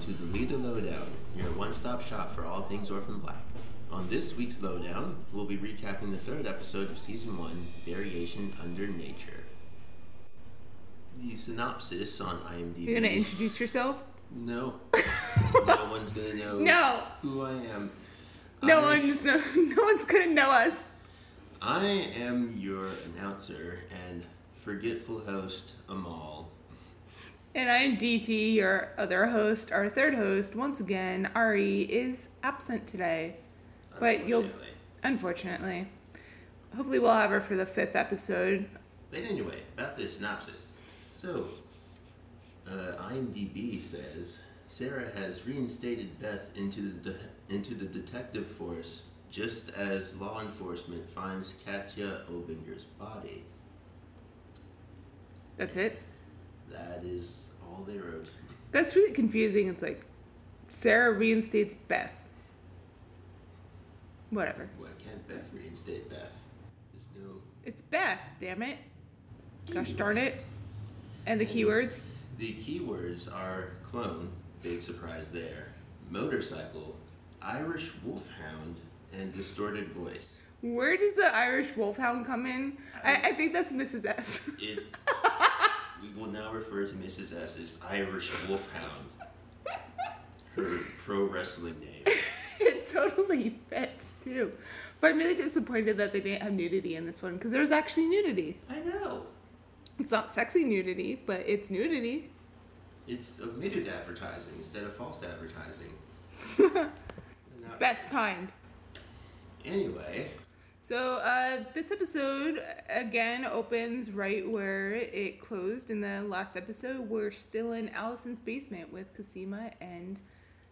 to the Leda Lowdown, your one stop shop for all things Orphan Black. On this week's Lowdown, we'll be recapping the third episode of Season 1 Variation Under Nature. The synopsis on IMDb. You're gonna introduce yourself? No. no one's gonna know No. who I am. No I- one's no, no one's gonna know us. I am your announcer and forgetful host, Amal. And I am DT, your other host, our third host. Once again, Ari is absent today. But you'll unfortunately. unfortunately. Hopefully we'll have her for the fifth episode. But anyway, about this synopsis. So, uh, IMDb says Sarah has reinstated Beth into the de- into the detective force just as law enforcement finds Katya Obinger's body. That's it. That is they wrote. That's really confusing. It's like Sarah reinstates Beth. Whatever. Why can't Beth reinstate Beth? There's no. It's Beth, damn it. Gosh darn it. And the keywords? The keywords are clone, big surprise there, motorcycle, Irish wolfhound, and distorted voice. Where does the Irish wolfhound come in? I, I think that's Mrs. S. It, we will now refer to Mrs. S as Irish wolfhound, her pro wrestling name. it totally fits too. But I'm really disappointed that they didn't have nudity in this one because there's actually nudity. I know. It's not sexy nudity, but it's nudity. It's omitted advertising instead of false advertising. Best kind. Anyway, So uh, this episode again opens right where it closed in the last episode. We're still in Allison's basement with Cosima and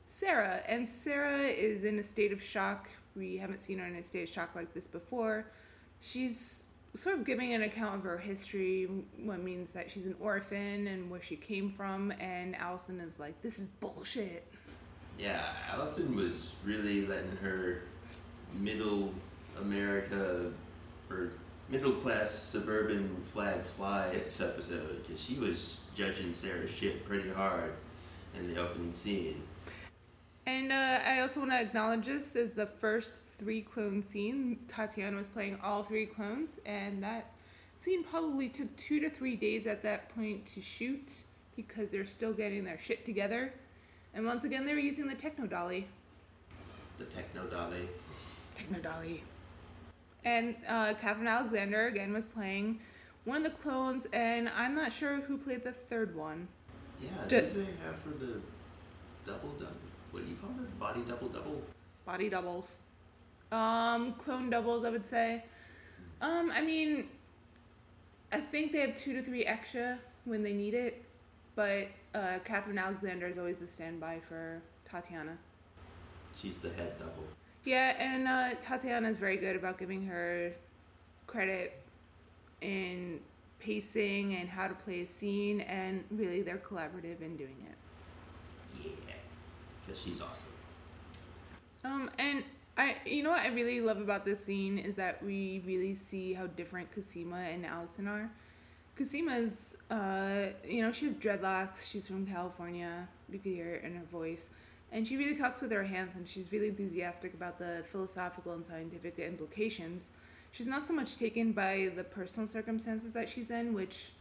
Sarah, and Sarah is in a state of shock. We haven't seen her in a state of shock like this before. She's sort of giving an account of her history, what means that she's an orphan and where she came from. And Allison is like, "This is bullshit." yeah, Allison was really letting her middle America or middle class suburban flag fly this episode because she was judging Sarah's shit pretty hard in the opening scene. And uh, I also want to acknowledge this as the first three clone scene. Tatiana was playing all three clones, and that scene probably took two to three days at that point to shoot because they're still getting their shit together. And once again, they were using the Techno Dolly. The techno dolly. Techno Dolly. And uh, Catherine Alexander again was playing one of the clones, and I'm not sure who played the third one. Yeah, D- who do they have for the double double? What do you call it? Body double double? body doubles um clone doubles i would say um i mean i think they have two to three extra when they need it but uh catherine alexander is always the standby for tatiana She's the head double. Yeah and uh tatiana is very good about giving her credit in pacing and how to play a scene and really they're collaborative in doing it Yeah, because she's awesome. Um, and I, you know what I really love about this scene is that we really see how different Cosima and Allison are. Cosima's, uh, you know, she has dreadlocks. She's from California. You could hear it in her voice, and she really talks with her hands, and she's really enthusiastic about the philosophical and scientific implications. She's not so much taken by the personal circumstances that she's in, which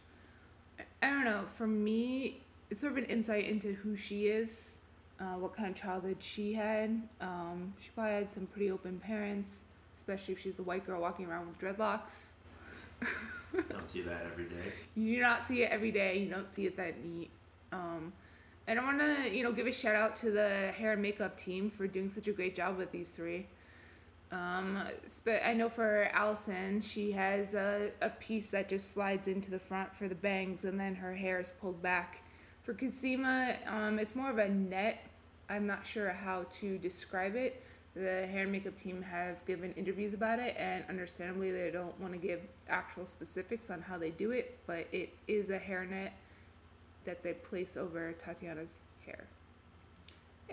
I don't know. For me, it's sort of an insight into who she is, uh, what kind of childhood she had. Um, she probably had some pretty open parents, especially if she's a white girl walking around with dreadlocks. Don't see that every day. You do not see it every day. You don't see it that neat. Um, and I want to, you know, give a shout out to the hair and makeup team for doing such a great job with these three. Um, sp- I know for Allison, she has a, a piece that just slides into the front for the bangs, and then her hair is pulled back. For Cosima, um, it's more of a net. I'm not sure how to describe it. The hair and makeup team have given interviews about it, and understandably, they don't want to give actual specifics on how they do it, but it is a hairnet that they place over Tatiana's hair.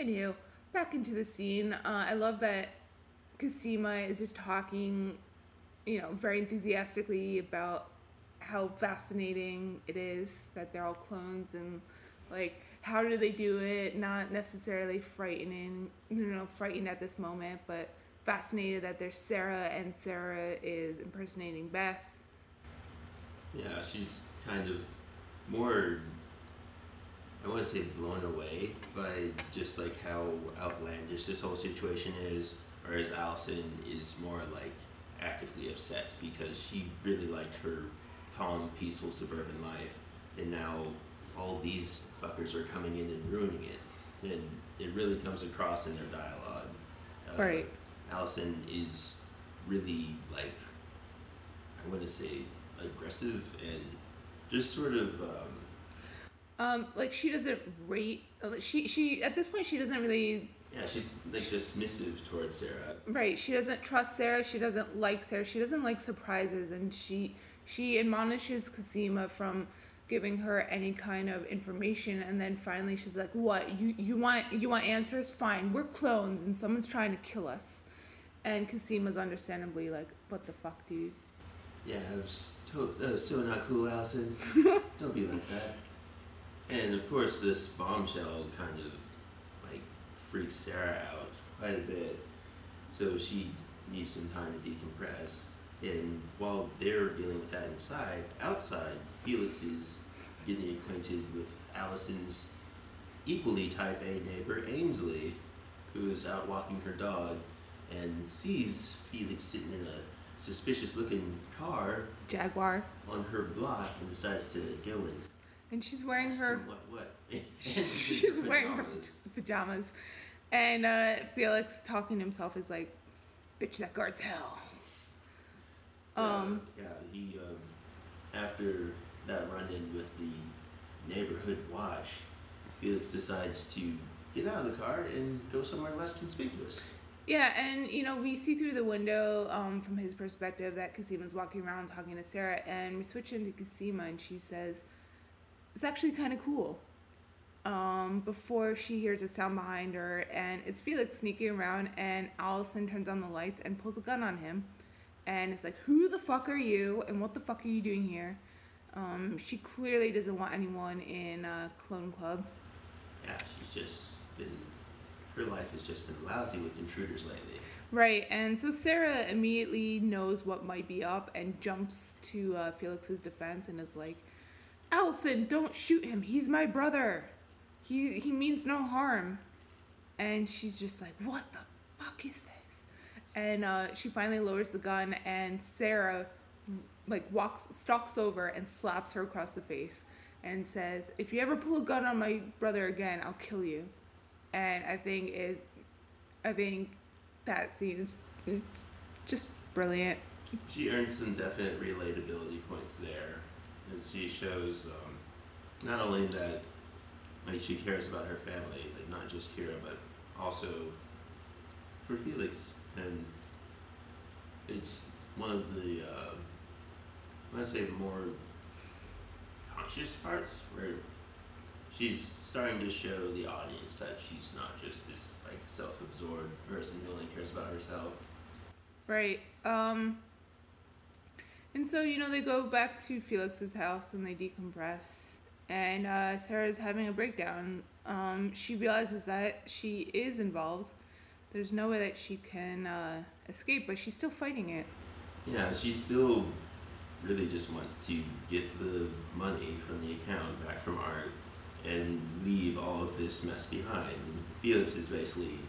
Anywho, back into the scene. Uh, I love that Cosima is just talking, you know, very enthusiastically about how fascinating it is that they're all clones and like how do they do it? Not necessarily frightening, you know, frightened at this moment, but fascinated that there's Sarah and Sarah is impersonating Beth. Yeah, she's kind of more. I want to say blown away by just like how outlandish this whole situation is, whereas Allison is more like actively upset because she really liked her calm, peaceful suburban life, and now all these fuckers are coming in and ruining it. And it really comes across in their dialogue. Uh, right. Allison is really like, I want to say, aggressive and just sort of. Um, um, like she doesn't rate. She she at this point she doesn't really. Yeah, she's like dismissive towards Sarah. Right. She doesn't trust Sarah. She doesn't like Sarah. She doesn't like surprises, and she she admonishes Cosima from giving her any kind of information and then finally she's like what you you want you want answers fine we're clones and someone's trying to kill us and Cosima's understandably like what the fuck dude yeah it was, to- that was so not cool allison don't be like that and of course this bombshell kind of like freaks sarah out quite a bit so she needs some time to decompress and while they're dealing with that inside, outside, Felix is getting acquainted with Allison's equally type A neighbor, Aynsley, who is out walking her dog and sees Felix sitting in a suspicious looking car. Jaguar. On her block and decides to go in. And she's wearing her. What? What? she's wearing her pajamas. And uh, Felix, talking to himself, is like, bitch, that guard's hell. Um, yeah, he um, after that run-in with the neighborhood watch, Felix decides to get out of the car and go somewhere less conspicuous. Yeah, and you know we see through the window um, from his perspective that Cosima's walking around talking to Sarah, and we switch into Cosima, and she says, "It's actually kind of cool." Um, before she hears a sound behind her, and it's Felix sneaking around, and Allison turns on the lights and pulls a gun on him and it's like, who the fuck are you, and what the fuck are you doing here? Um, she clearly doesn't want anyone in uh, Clone Club. Yeah, she's just been, her life has just been lousy with intruders lately. Right, and so Sarah immediately knows what might be up and jumps to uh, Felix's defense and is like, Allison, don't shoot him. He's my brother. He he means no harm. And she's just like, what the fuck is this? and uh, she finally lowers the gun and sarah like walks stalks over and slaps her across the face and says if you ever pull a gun on my brother again i'll kill you and i think it i think that scene is just brilliant she earns some definite relatability points there as she shows um, not only that like she cares about her family like not just kira but also for felix and it's one of the uh, let's say more conscious parts where she's starting to show the audience that she's not just this like self-absorbed person who only cares about herself. Right. Um and so, you know, they go back to Felix's house and they decompress. And uh, Sarah's having a breakdown. Um, she realizes that she is involved there's no way that she can uh, escape, but she's still fighting it. Yeah, she still really just wants to get the money from the account back from Art and leave all of this mess behind. Felix is basically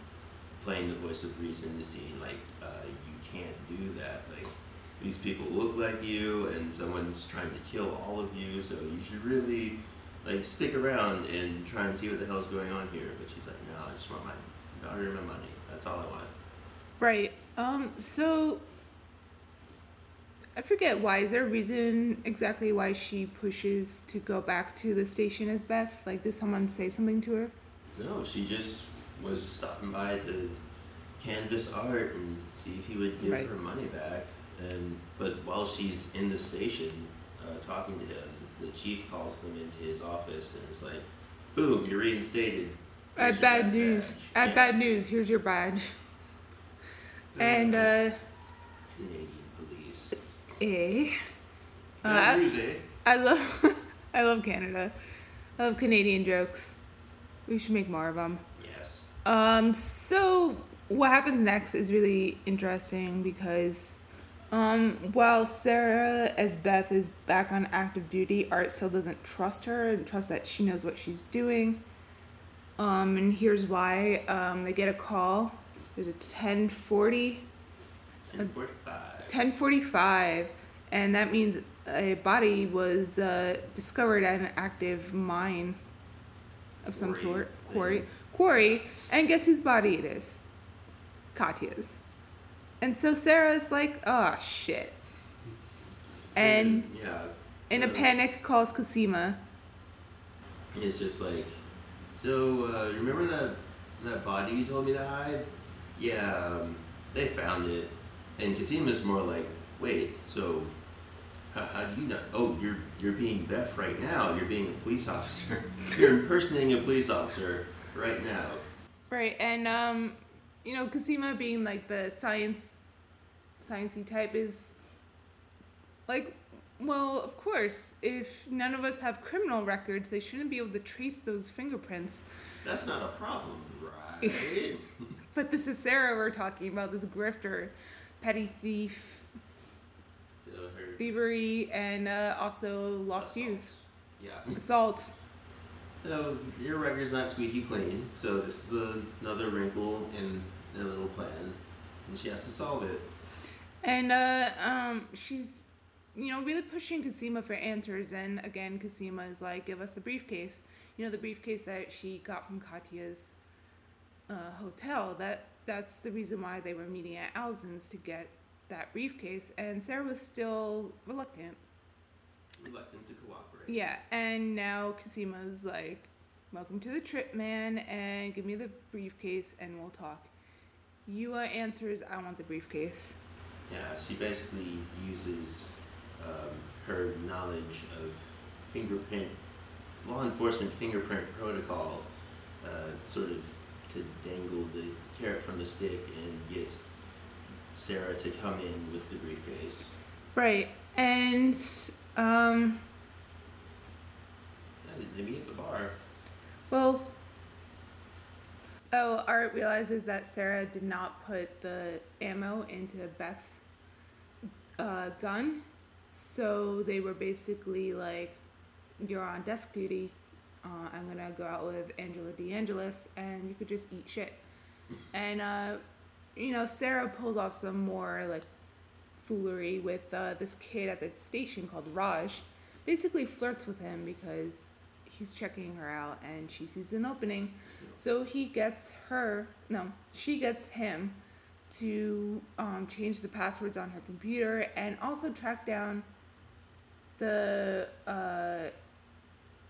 playing the voice of reason in the scene, like, uh, you can't do that. Like, these people look like you, and someone's trying to kill all of you, so you should really, like, stick around and try and see what the hell's going on here. But she's like, no, I just want my daughter and my money. That's all I want. Right. Um. So I forget why. Is there a reason exactly why she pushes to go back to the station as Beth? Like, did someone say something to her? No, she just was stopping by to canvas art and see if he would give right. her money back. And but while she's in the station uh, talking to him, the chief calls them into his office and it's like, "Boom, you're reinstated. I have bad news. I have yeah. bad news. Here's your badge. and uh, Canadian police. Eh. Uh, news, eh? I love I love Canada. I love Canadian jokes. We should make more of them. Yes. Um, so what happens next is really interesting because um, while Sarah as Beth is back on active duty, Art still doesn't trust her and trust that she knows what she's doing. Um, and here's why. Um, they get a call. There's a 1040, 1045. 1045, and that means a body was uh, discovered at an active mine of some Quarry sort. Quarry. Quarry. And guess whose body it is? Katya's. And so Sarah's like, oh shit. And yeah. in a panic calls Cosima. It's just like, so uh, remember that that body you told me to hide? Yeah, um, they found it. And Cosima's more like, wait, so how, how do you know? Oh, you're you're being Beth right now. You're being a police officer. you're impersonating a police officer right now. Right, and um, you know, Cosima being like the science sciencey type is like well, of course, if none of us have criminal records, they shouldn't be able to trace those fingerprints. That's not a problem, right? But this is Sarah we're talking about, this grifter, petty thief, thievery, and uh, also lost assault. youth, Yeah. assault. So your record's not squeaky clean, so this is another wrinkle in the little plan, and she has to solve it. And uh, um, she's, you know, really pushing Cosima for answers. And again, Cosima is like, give us the briefcase. You know, the briefcase that she got from Katya's uh, hotel. That That's the reason why they were meeting at Allison's to get that briefcase. And Sarah was still reluctant. Reluctant to cooperate. Yeah, and now Cosima's like, welcome to the trip, man, and give me the briefcase and we'll talk. Yua answers, I want the briefcase. Yeah, she basically uses um, her knowledge of fingerprint, law enforcement fingerprint protocol, uh, sort of to dangle the carrot from the stick and get Sarah to come in with the briefcase. Right, and um, Yeah, they meet at the bar. well, oh, Art realizes that Sarah did not put the ammo into Beth's uh, gun, so they were basically like, "You're on desk duty. Uh, I'm gonna go out with Angela DeAngelis, and you could just eat shit." And uh, you know, Sarah pulls off some more like foolery with uh, this kid at the station called Raj. Basically, flirts with him because he's checking her out and she sees an opening. So he gets her, no, she gets him to um, change the passwords on her computer and also track down the uh,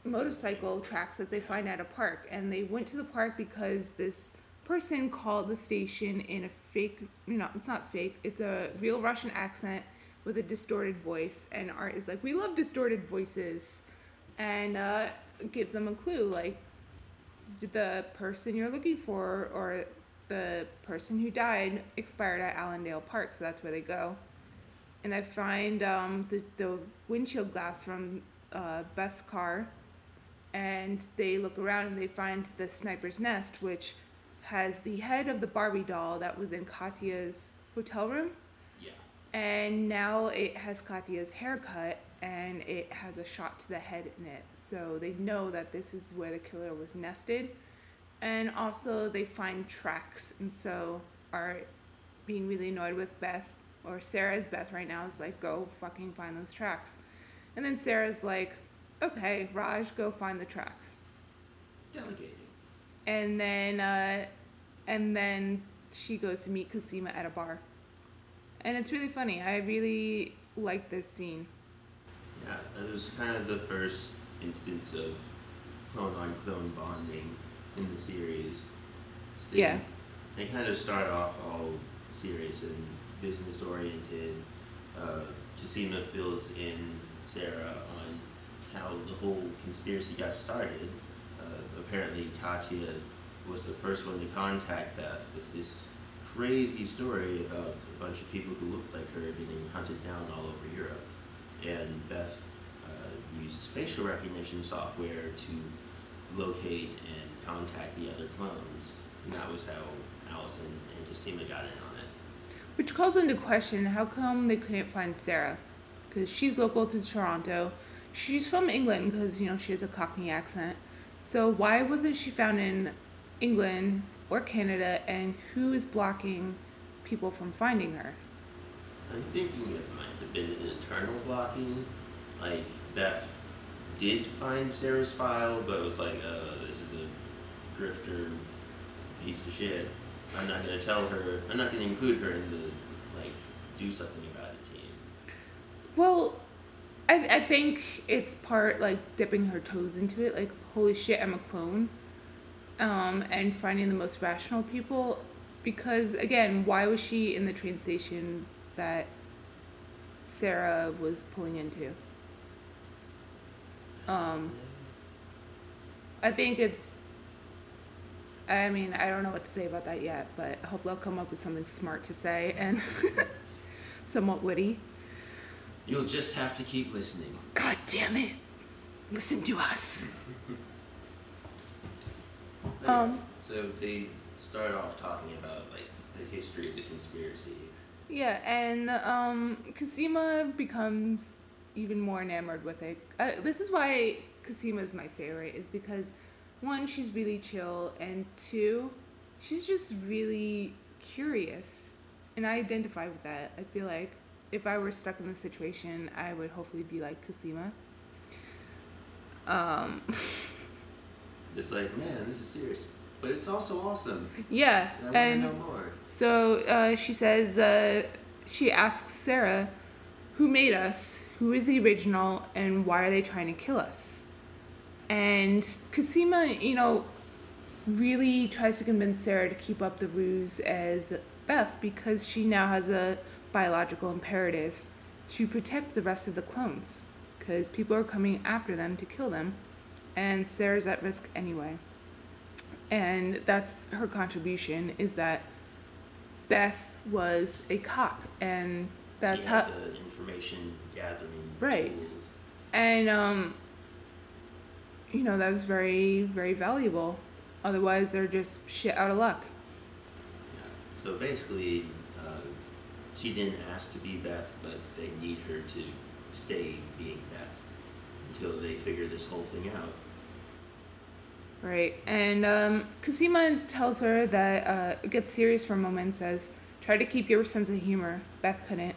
motorcycle tracks that they find at a park. And they went to the park because this person called the station in a fake, you know, it's not fake, it's a real Russian accent with a distorted voice. And Art is like, we love distorted voices. And uh, gives them a clue like, the person you're looking for or the person who died expired at Allendale Park, so that's where they go. And I find um, the, the windshield glass from uh, Beth's car, and they look around and they find the sniper's nest, which has the head of the Barbie doll that was in Katya's hotel room, Yeah. and now it has Katya's haircut and it has a shot to the head in it. So they know that this is where the killer was nested. And also they find tracks and so are being really annoyed with Beth or Sarah's Beth right now is like, go fucking find those tracks. And then Sarah's like, okay, Raj, go find the tracks. Delegating. And then uh, and then she goes to meet Cosima at a bar. And it's really funny. I really like this scene. Yeah, that was kind of the first instance of clone on clone bonding in the series. So they, Yeah. They kind of start off all serious and business oriented. Uh, Cosima fills in Sarah on how the whole conspiracy got started. Uh, apparently, Katya was the first one to contact Beth with this crazy story about a bunch of people who looked like her getting hunted down all over Europe. And Beth uh, used facial recognition software to locate and contact the other clones, and that was how Allison and Cosima got in on it. Which calls into question how come they couldn't find Sarah? Because she's local to Toronto. She's from England because, you know, she has a Cockney accent. So why wasn't she found in England or Canada and who is blocking people from finding her? I'm thinking it might have been an internal blocking. Like, Beth did find Sarah's file, but it was like, uh, this is a grifter piece of shit. I'm not gonna tell her, I'm not gonna include her in the, like, do something about it team. Well, I, I think it's part like dipping her toes into it, like, holy shit, I'm a clone. Um, and finding the most rational people. Because, again, why was she in the train station that Sarah was pulling into? Um, I think it's. I mean, I don't know what to say about that yet, but I hope they'll come up with something smart to say and somewhat witty. You'll just have to keep listening. God damn it! Listen to us. Um, so they start off talking about, like, the history of the conspiracy. Yeah, and um, Cosima becomes even more enamored with it. Uh, this is why Cosima is my favorite, is because one, she's really chill, and two, she's just really curious, and I identify with that. I feel like if I were stuck in this situation, I would hopefully be like Cosima. Um, It's like, man, this is serious. But it's also awesome. yeah, And I and know more. So uh, she says, uh, she asks Sarah, who made us, who is the original, and why are they trying to kill us? And Cosima, you know, really tries to convince Sarah to keep up the ruse as Beth because she now has a biological imperative to protect the rest of the clones because people are coming after them to kill them, and Sarah's at risk anyway. And that's her contribution is that Beth was a cop, and that's she how. the information gathering Right. tools. And um, you know that was very very valuable. Otherwise, they're just shit out of luck. Yeah. So basically, uh, she didn't ask to be Beth, but they need her to stay being Beth until they figure this whole thing out. Right. And um, Cosima tells her that uh, gets serious for a moment and says, try to keep your sense of humor. Beth couldn't.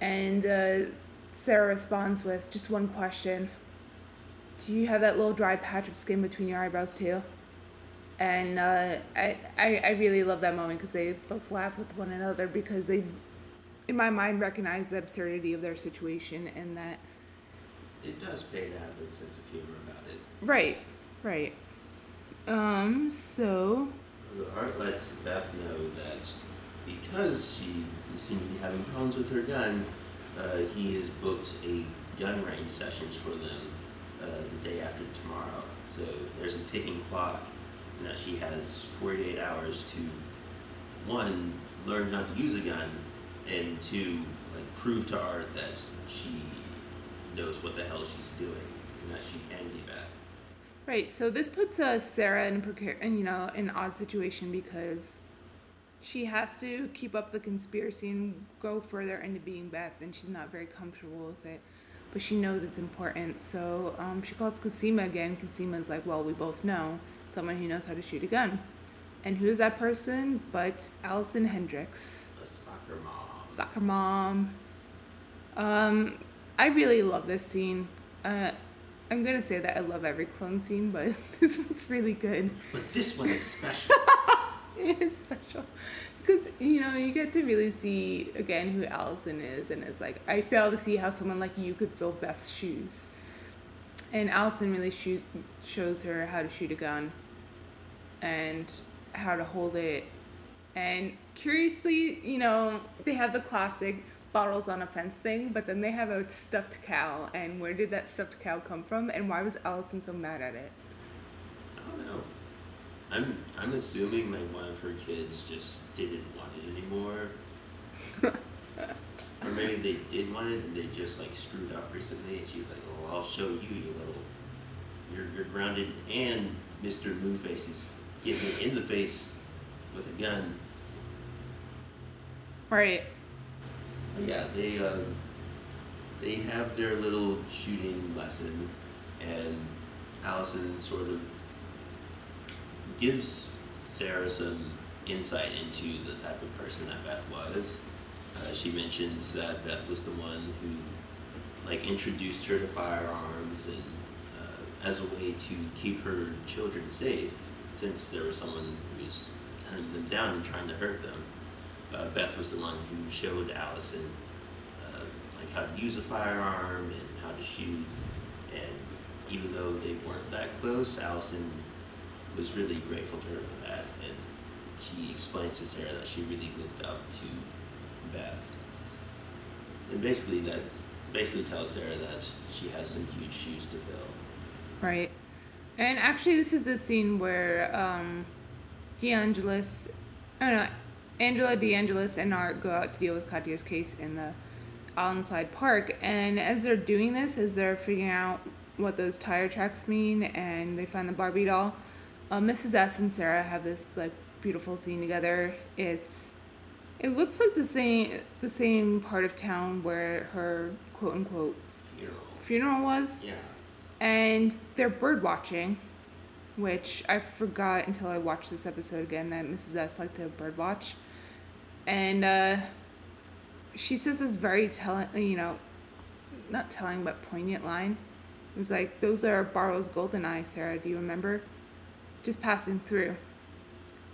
And uh, Sarah responds with just one question Do you have that little dry patch of skin between your eyebrows, too? And uh, I, I, I really love that moment because they both laugh with one another because they, in my mind, recognize the absurdity of their situation and that It does pay to have a sense of humor about it. Right, right. Um, so The art lets Beth know that because she seemed to be having problems with her gun, uh, he has booked a gun range sessions for them uh, the day after tomorrow. So there's a ticking clock, and that she has 48 hours to one learn how to use a gun, and two like prove to Art that she knows what the hell she's doing and that she can do. Right, so this puts uh, Sarah in a precar- in, you know, an odd situation because she has to keep up the conspiracy and go further into being Beth, and she's not very comfortable with it. But she knows it's important, so um, she calls Cosima again. Cosima's like, "Well, we both know someone who knows how to shoot a gun, and who is that person? But Allison Hendricks." The soccer mom. soccer mom. Um, I really love this scene. Uh, I'm gonna say that I love every clone scene, but this one's really good. But this one is special. It is special because you know you get to really see again who Allison is, and it's like I fail to see how someone like you could fill Beth's shoes. And Allison really shoot shows her how to shoot a gun, and how to hold it, and curiously, you know, they have the classic bottles on a fence thing, but then they have a stuffed cow, and where did that stuffed cow come from, and why was Allison so mad at it? I don't know. I'm I'm assuming like one of her kids just didn't want it anymore. or maybe they did want it and they just like screwed up recently and she's like, Oh I'll show you you little you're you're grounded and Mr. Moonface is getting him in the face with a gun. Right. Yeah, they um, they have their little shooting lesson, and Allison sort of gives Sarah some insight into the type of person that Beth was. Uh, she mentions that Beth was the one who, like, introduced her to firearms and uh, as a way to keep her children safe, since there was someone who was hunting them down and trying to hurt them. Uh, Beth was the one who showed Allison, uh, like, how to use a firearm and how to shoot. And even though they weren't that close, Allison was really grateful to her for that. And she explains to Sarah that she really looked up to Beth. And basically that basically tells Sarah that she has some huge shoes to fill. Right. And actually, this is the scene where um, DeAngelis, I don't know, Angela, DeAngelis, and Art go out to deal with Katya's case in the Allenside Park. And as they're doing this, as they're figuring out what those tire tracks mean, and they find the Barbie doll, uh, Mrs. S and Sarah have this like beautiful scene together. It's it looks like the same the same part of town where her quote unquote Funeral. funeral was Yeah. and they're bird watching, which I forgot until I watched this episode again that Mrs. S liked to bird watch, and uh, she says this very telling, you know, not telling but poignant line. It was like, "Those are Barrow's golden eyes, Sarah. Do you remember? Just passing through."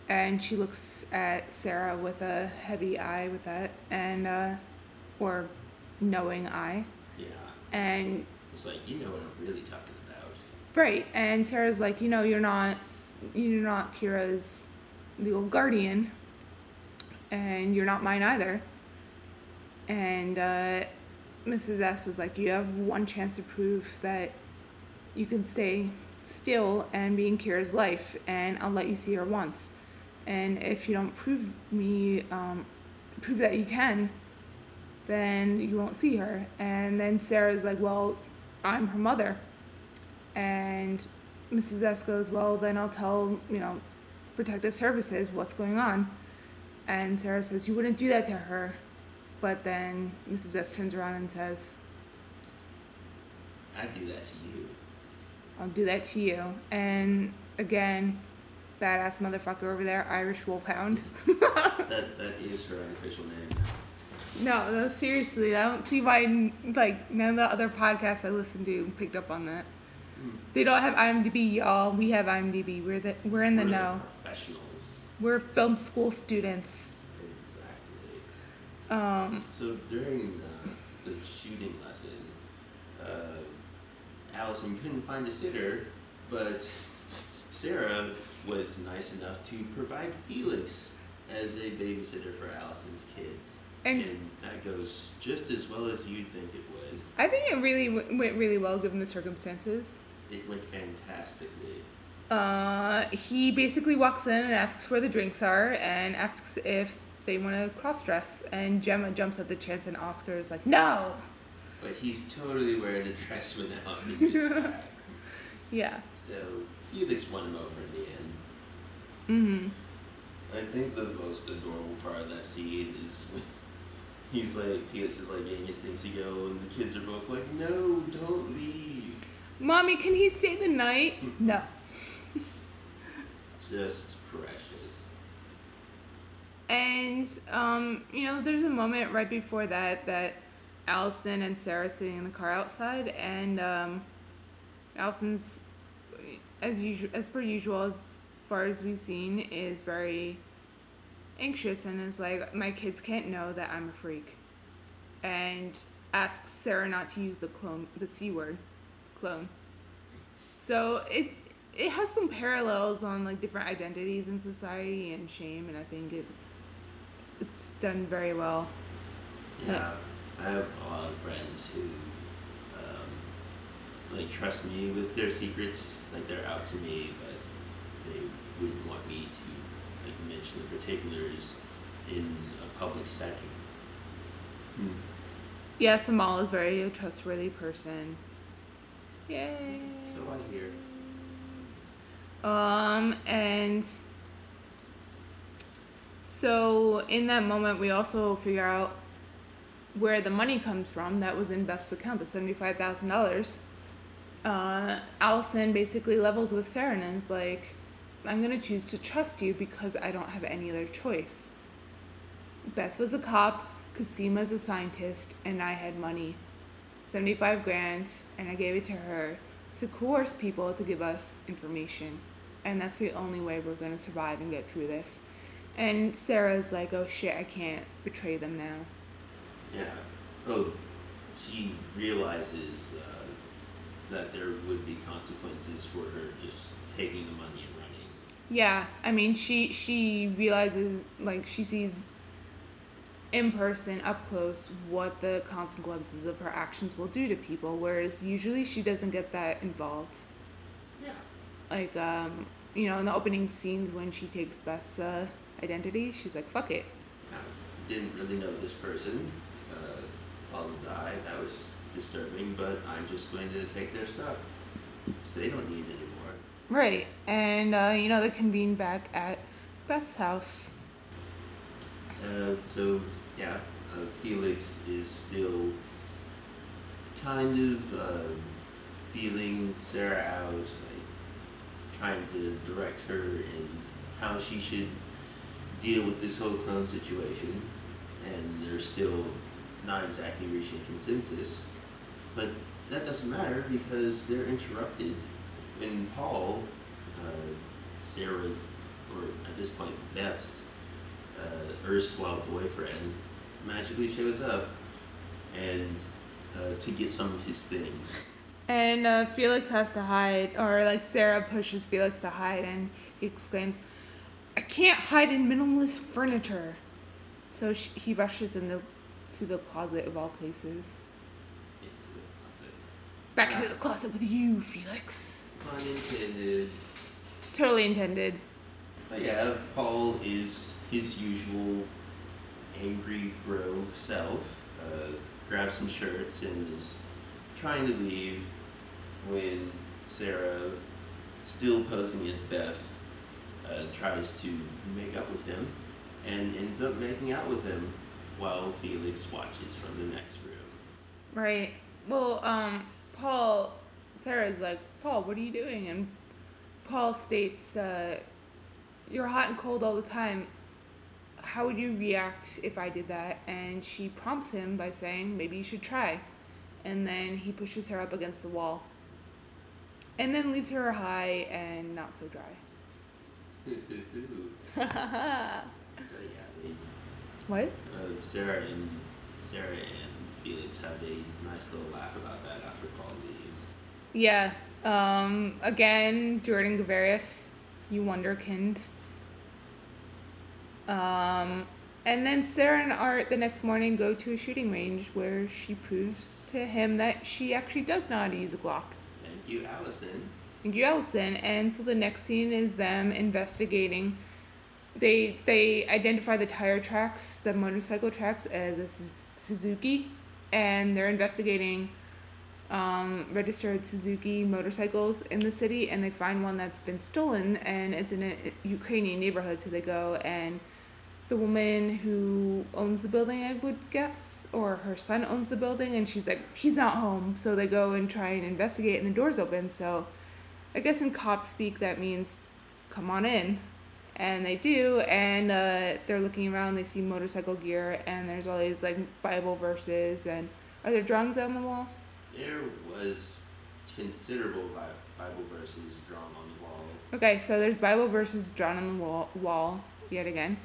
And she looks at Sarah with a heavy eye with that, and uh, or knowing eye, Yeah. and It's like you know what I'm really talking about. Right, and Sarah's like, you know, you're not, you're not Kira's legal guardian, and you're not mine either. And uh, Mrs. S was like, you have one chance to prove that you can stay still and be in Kira's life, and I'll let you see her once. And if you don't prove me, um, prove that you can, then you won't see her. And then Sarah's like, well, I'm her mother. And Mrs. S goes, Well, then I'll tell, you know, protective services what's going on. And Sarah says, You wouldn't do that to her. But then Mrs. S turns around and says, I'd do that to you. I'll do that to you. And again, badass motherfucker over there, Irish Wolfhound. That that is her unofficial name no, no, seriously, I don't see why, like, none of the other podcasts I listen to picked up on that. They don't have IMDb, y'all. We have IMDb. We're the we're in the We're know. Professionals. We're film school students. Exactly. Um, So during uh, the shooting lesson, uh, Allison couldn't find a sitter, but Sarah was nice enough to provide Felix as a babysitter for Allison's kids. And- that goes just as well as you'd think it would. I think it really w- went really well given the circumstances. It went fantastically. Uh, he basically walks in and asks where the drinks are and asks if they want to cross dress. And Gemma jumps at the chance, and Oscar is like, no! But he's totally wearing a dress when Allison gets back. Yeah. So Felix won him over in the end. Mm hmm. I think the most adorable part of that scene is when he's like, Felix is like getting his things to go, and the kids are both like, no, don't leave. Mommy, can he stay the night? No. Just precious. And um, you know, there's a moment right before that that Allison and Sarah are sitting in the car outside, and um, Allison's, as usual, as per usual, as far as we've seen, is very anxious and is like, my kids can't know that I'm a freak, and asks Sarah not to use the clone, the c word, clone. So it it has some parallels on like different identities in society and shame, and I think it it's done very well. Yeah, I have a lot of friends who, um, like, trust me with their secrets. Like, they're out to me, but they wouldn't want me to, like, mention the particulars in a public setting. Hmm. Yes, Amal is very a trustworthy person. Yay. So I hear. Um, and so in that moment, we also figure out where the money comes from that was in Beth's account, the $75,000. Uh, Allison basically levels with Sarah and is like, I'm going to choose to trust you because I don't have any other choice. Beth was a cop, Cosima's a scientist, and I had money. 75 grand, and I gave it to her to coerce people to give us information. And that's the only way we're going to survive and get through this. And Sarah's like, oh shit, I can't betray them now. Yeah. Oh, she realizes uh, that there would be consequences for her just taking the money and running. Yeah, I mean, she she realizes like she sees in person up close what the consequences of her actions will do to people whereas usually she doesn't get that involved Yeah. like um you know in the opening scenes when she takes beth's uh, identity she's like fuck it yeah. Didn't really know this person. Uh, saw them die. That was disturbing, but I'm just going to take their stuff. So they don't need it anymore. right and uh, you know they convene back at beth's house Uh, so yeah, uh, Felix is still kind of uh, feeling Sarah out, like trying to direct her in how she should deal with this whole clone situation, and they're still not exactly reaching consensus. But that doesn't matter because they're interrupted when Paul, uh, Sarah, or at this point Beth's uh, erstwhile boyfriend magically shows up and uh, to get some of his things. and uh, felix has to hide or like sarah pushes felix to hide and he exclaims i can't hide in minimalist furniture so sh he rushes into to the closet of all places Into the closet. back into the closet with you felix Pun intended. totally intended But yeah, Paul is his usual angry bro self. Uh, grabs some shirts and is trying to leave when Sarah, still posing as Beth, uh, tries to make up with him and ends up making out with him while Felix watches from the next room. Right. Well, um, Paul, Sarah's like, Paul, what are you doing? And Paul states, uh, You're hot and cold all the time. How would you react if I did that? And she prompts him by saying, Maybe you should try. And then he pushes her up against the wall. And then leaves her high and not so dry. so yeah, they What? Uh, Sarah and Sarah and Felix have a nice little laugh about that after Paul leaves. Yeah. Um, again, Jordan Gavaris, you wonderkind. Um, and then Sarah and Art the next morning go to a shooting range where she proves to him that she actually does know how to use a Glock. Thank you, Allison. Thank you, Allison. And so the next scene is them investigating. They they identify the tire tracks, the motorcycle tracks, as a Suzuki, and they're investigating um, registered Suzuki motorcycles in the city, and they find one that's been stolen, and it's in a Ukrainian neighborhood. So they go and the woman who owns the building, I would guess, or her son owns the building, and she's like, he's not home. So they go and try and investigate, and the door's open. So I guess in cop speak that means come on in. And they do, and uh, they're looking around, they see motorcycle gear, and there's all these like Bible verses, and are there drawings on the wall? There was considerable Bible verses drawn on the wall. Okay, so there's Bible verses drawn on the wall, wall yet again,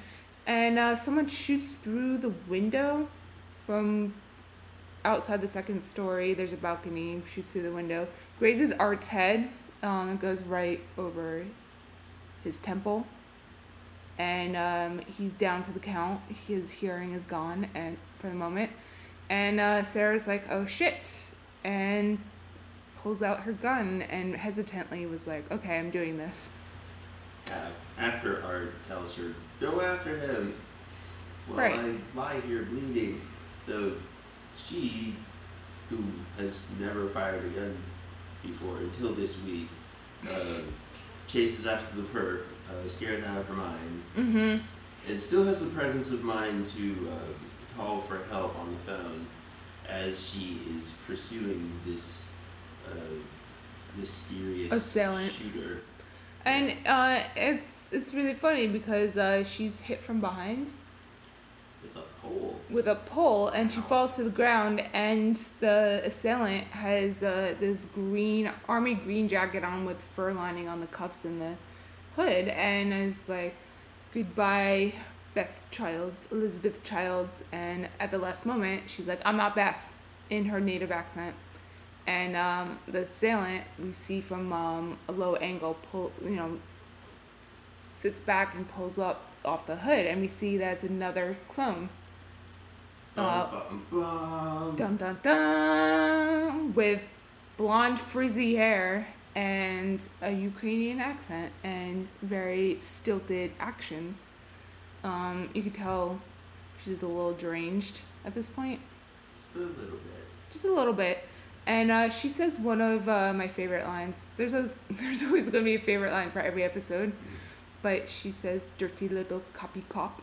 and uh, someone shoots through the window from outside the second story. There's a balcony, shoots through the window, grazes Art's head. Um, it goes right over his temple, and um, he's down for the count. His hearing is gone, and for the moment, and uh, Sarah's like, "Oh shit!" and pulls out her gun and hesitantly was like, "Okay, I'm doing this." Uh, after Art tells her, go after him. Well, Right. I lie here bleeding. So she, who has never fired a gun before until this week, uh, chases after the perp, uh, scared out of her mind, Mm-hmm. and still has the presence of mind to uh, call for help on the phone as she is pursuing this uh, mysterious Assailant. shooter. And uh, it's it's really funny because uh, she's hit from behind. With a pole. with a pole and she falls to the ground and the assailant has uh, this green army green jacket on with fur lining on the cuffs and the hood and I was like goodbye Beth Childs Elizabeth Childs and at the last moment she's like I'm not Beth in her native accent and um, the assailant we see from um, a low angle pull you know sits back and pulls up off the hood and we see that's another clone uh, Bum, bum, bum. dun dun dun with blonde frizzy hair and a Ukrainian accent and very stilted actions. Um, you could tell she's a little deranged at this point, Just a little bit. just a little bit. And uh, she says one of uh, my favorite lines. There's a, there's always gonna be a favorite line for every episode, but she says "dirty little copy cop."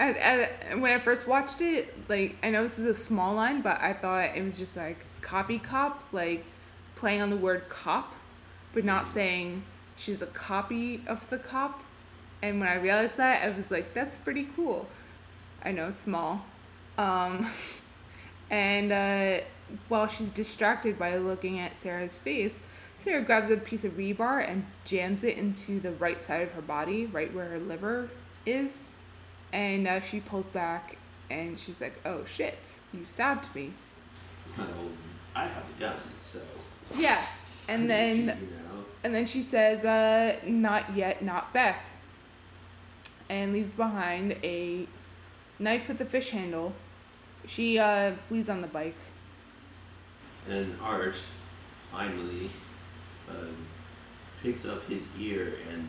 I, I, when I first watched it, like I know this is a small line, but I thought it was just like copy cop, like playing on the word cop, but not saying she's a copy of the cop. And when I realized that, I was like, that's pretty cool. I know it's small. Um, and uh, while she's distracted by looking at Sarah's face, Sarah grabs a piece of rebar and jams it into the right side of her body, right where her liver is. And uh, she pulls back and she's like, oh shit, you stabbed me. Well, I have a gun, so. Yeah. And I then shoot you now. And then she says, uh, not yet, not Beth. And leaves behind a knife with a fish handle. She uh, flees on the bike. And Art finally um, picks up his ear and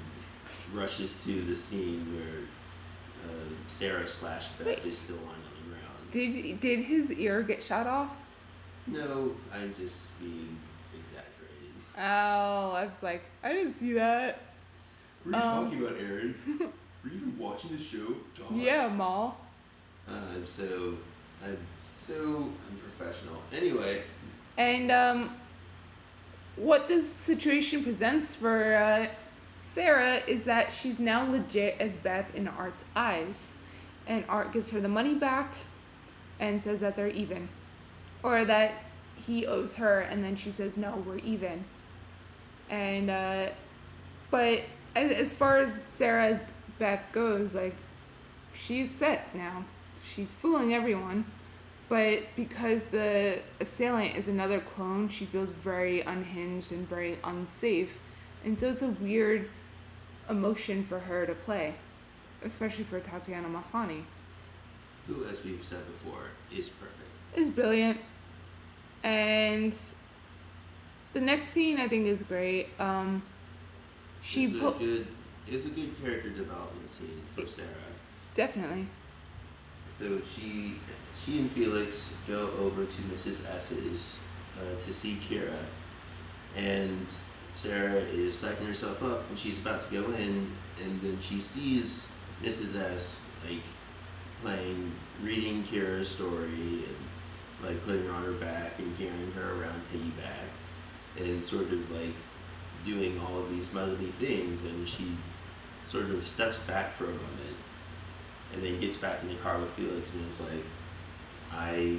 rushes to the scene where uh, Sarah slash Beth Wait. is still lying on the ground. Did did his ear get shot off? No, I'm just being exaggerated. Oh, I was like, I didn't see that. What are you Um, talking about, Aaron? Were you even watching the show? Gosh. Yeah, Maul. Uh, I'm so, I'm so unprofessional. Anyway, And um, what this situation presents for uh, Sarah is that she's now legit as Beth in Art's eyes. And Art gives her the money back and says that they're even. Or that he owes her, and then she says, no, we're even. And, uh, but as, as far as Sarah as Beth goes, like, she's set now. She's fooling everyone. But because the assailant is another clone, she feels very unhinged and very unsafe. And so it's a weird emotion for her to play, especially for Tatiana Maslany. who, as we've said before, is perfect. It's brilliant. And the next scene I think is great. Um, she it's a pu- good, it's a good character development scene for Sarah. definitely. So she, she and Felix go over to Mrs. S's uh, to see Kira, and Sarah is psyching herself up, and she's about to go in, and then she sees Mrs. S like playing, reading Kira's story, and like putting her on her back and carrying her around piggyback, and sort of like doing all of these motherly things, and she sort of steps back for a moment and then gets back in the car with Felix and is like, I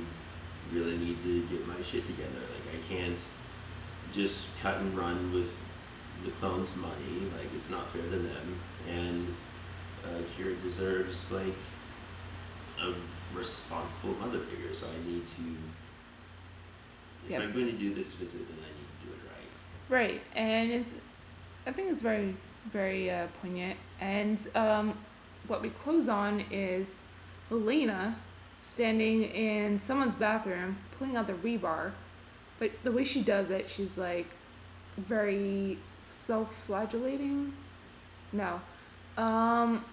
really need to get my shit together. Like, I can't just cut and run with the clones' money. Like, it's not fair to them. And uh, Kira deserves, like, a responsible mother figure. So I need to. If Yep. I'm going to do this visit, then I need to do it right. Right, and it's, I think it's very, very uh, poignant. And um, what we close on is Helena standing in someone's bathroom, pulling out the rebar. But the way she does it, she's like very self-flagellating. No, um,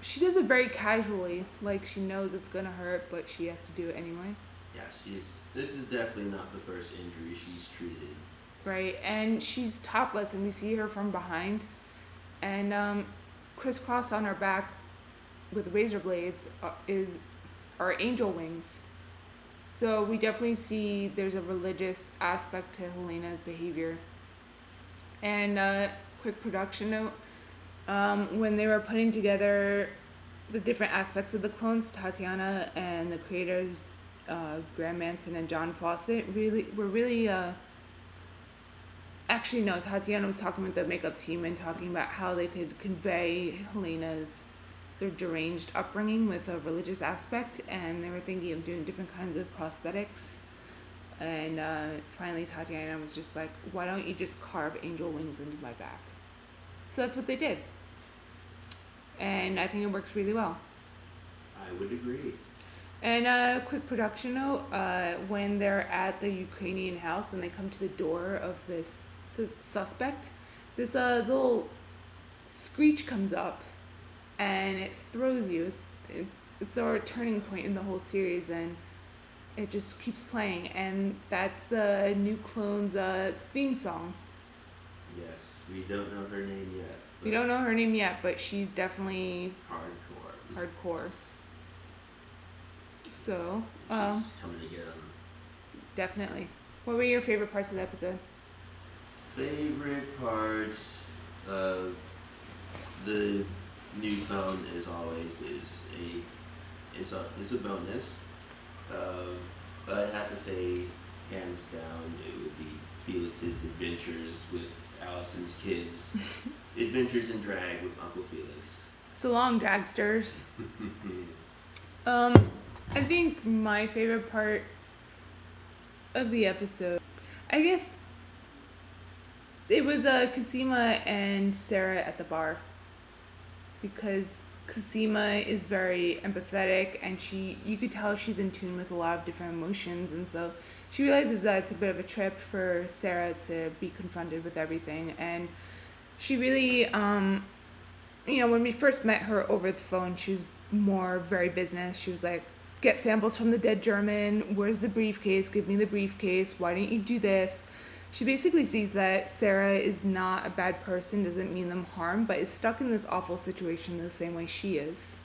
she does it very casually, like she knows it's gonna hurt, but she has to do it anyway. Yeah, she's. This is definitely not the first injury she's treated. right? And she's topless, and we see her from behind, and um, crisscross on our back with razor blades uh, is our angel wings. So we definitely see there's a religious aspect to Helena's behavior. And uh, quick production note: um, when they were putting together the different aspects of the clones, Tatiana and the creators, uh, Graeme Manson and John Fawcett, really were really. Uh, actually, no. Tatiana was talking with the makeup team and talking about how they could convey Helena's sort of deranged upbringing with a religious aspect, and they were thinking of doing different kinds of prosthetics. And uh, finally, Tatiana was just like, "Why don't you just carve angel wings into my back?" So that's what they did, and I think it works really well. I would agree. And a quick production note: uh, when they're at the Ukrainian house and they come to the door of this sus- suspect, this uh, little screech comes up, and it throws you. It, it's our turning point in the whole series, and it just keeps playing. And that's the new clones' uh, theme song. Yes, we don't know her name yet. We don't know her name yet, but she's definitely Hardcore. hardcore. So, She's um, coming to get them. definitely. What were your favorite parts of the episode? Favorite parts of the new phone, as always, is a is a is a bonus. Um, but I'd have to say, hands down, it would be Felix's adventures with Alison's kids. adventures in drag with Uncle Felix. So long, dragsters. Um, I think my favorite part of the episode, I guess, it was uh, Cosima and Sarah at the bar. Because Cosima is very empathetic and she, you could tell she's in tune with a lot of different emotions, and so she realizes that it's a bit of a trip for Sarah to be confronted with everything, and she really, um, you know, when we first met her over the phone, she was more very business. She was like, get samples from the dead German. Where's the briefcase? Give me the briefcase. Why didn't you do this? She basically sees that Sarah is not a bad person, doesn't mean them harm, but is stuck in this awful situation the same way she is.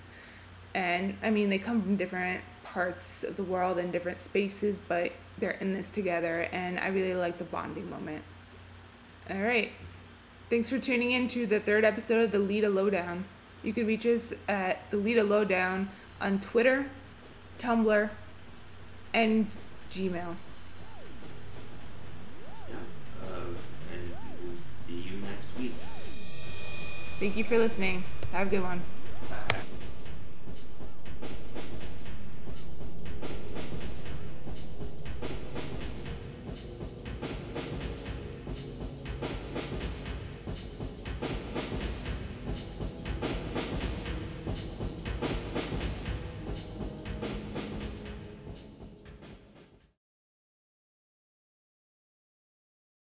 And I mean, they come from different parts of the world and different spaces, but they're in this together, and I really like the bonding moment. All right. Thanks for tuning in to the third episode of the Leda Lowdown. You can reach us at the Leda Lowdown on Twitter, Tumblr, and Gmail. Thank you for listening. Have a good one.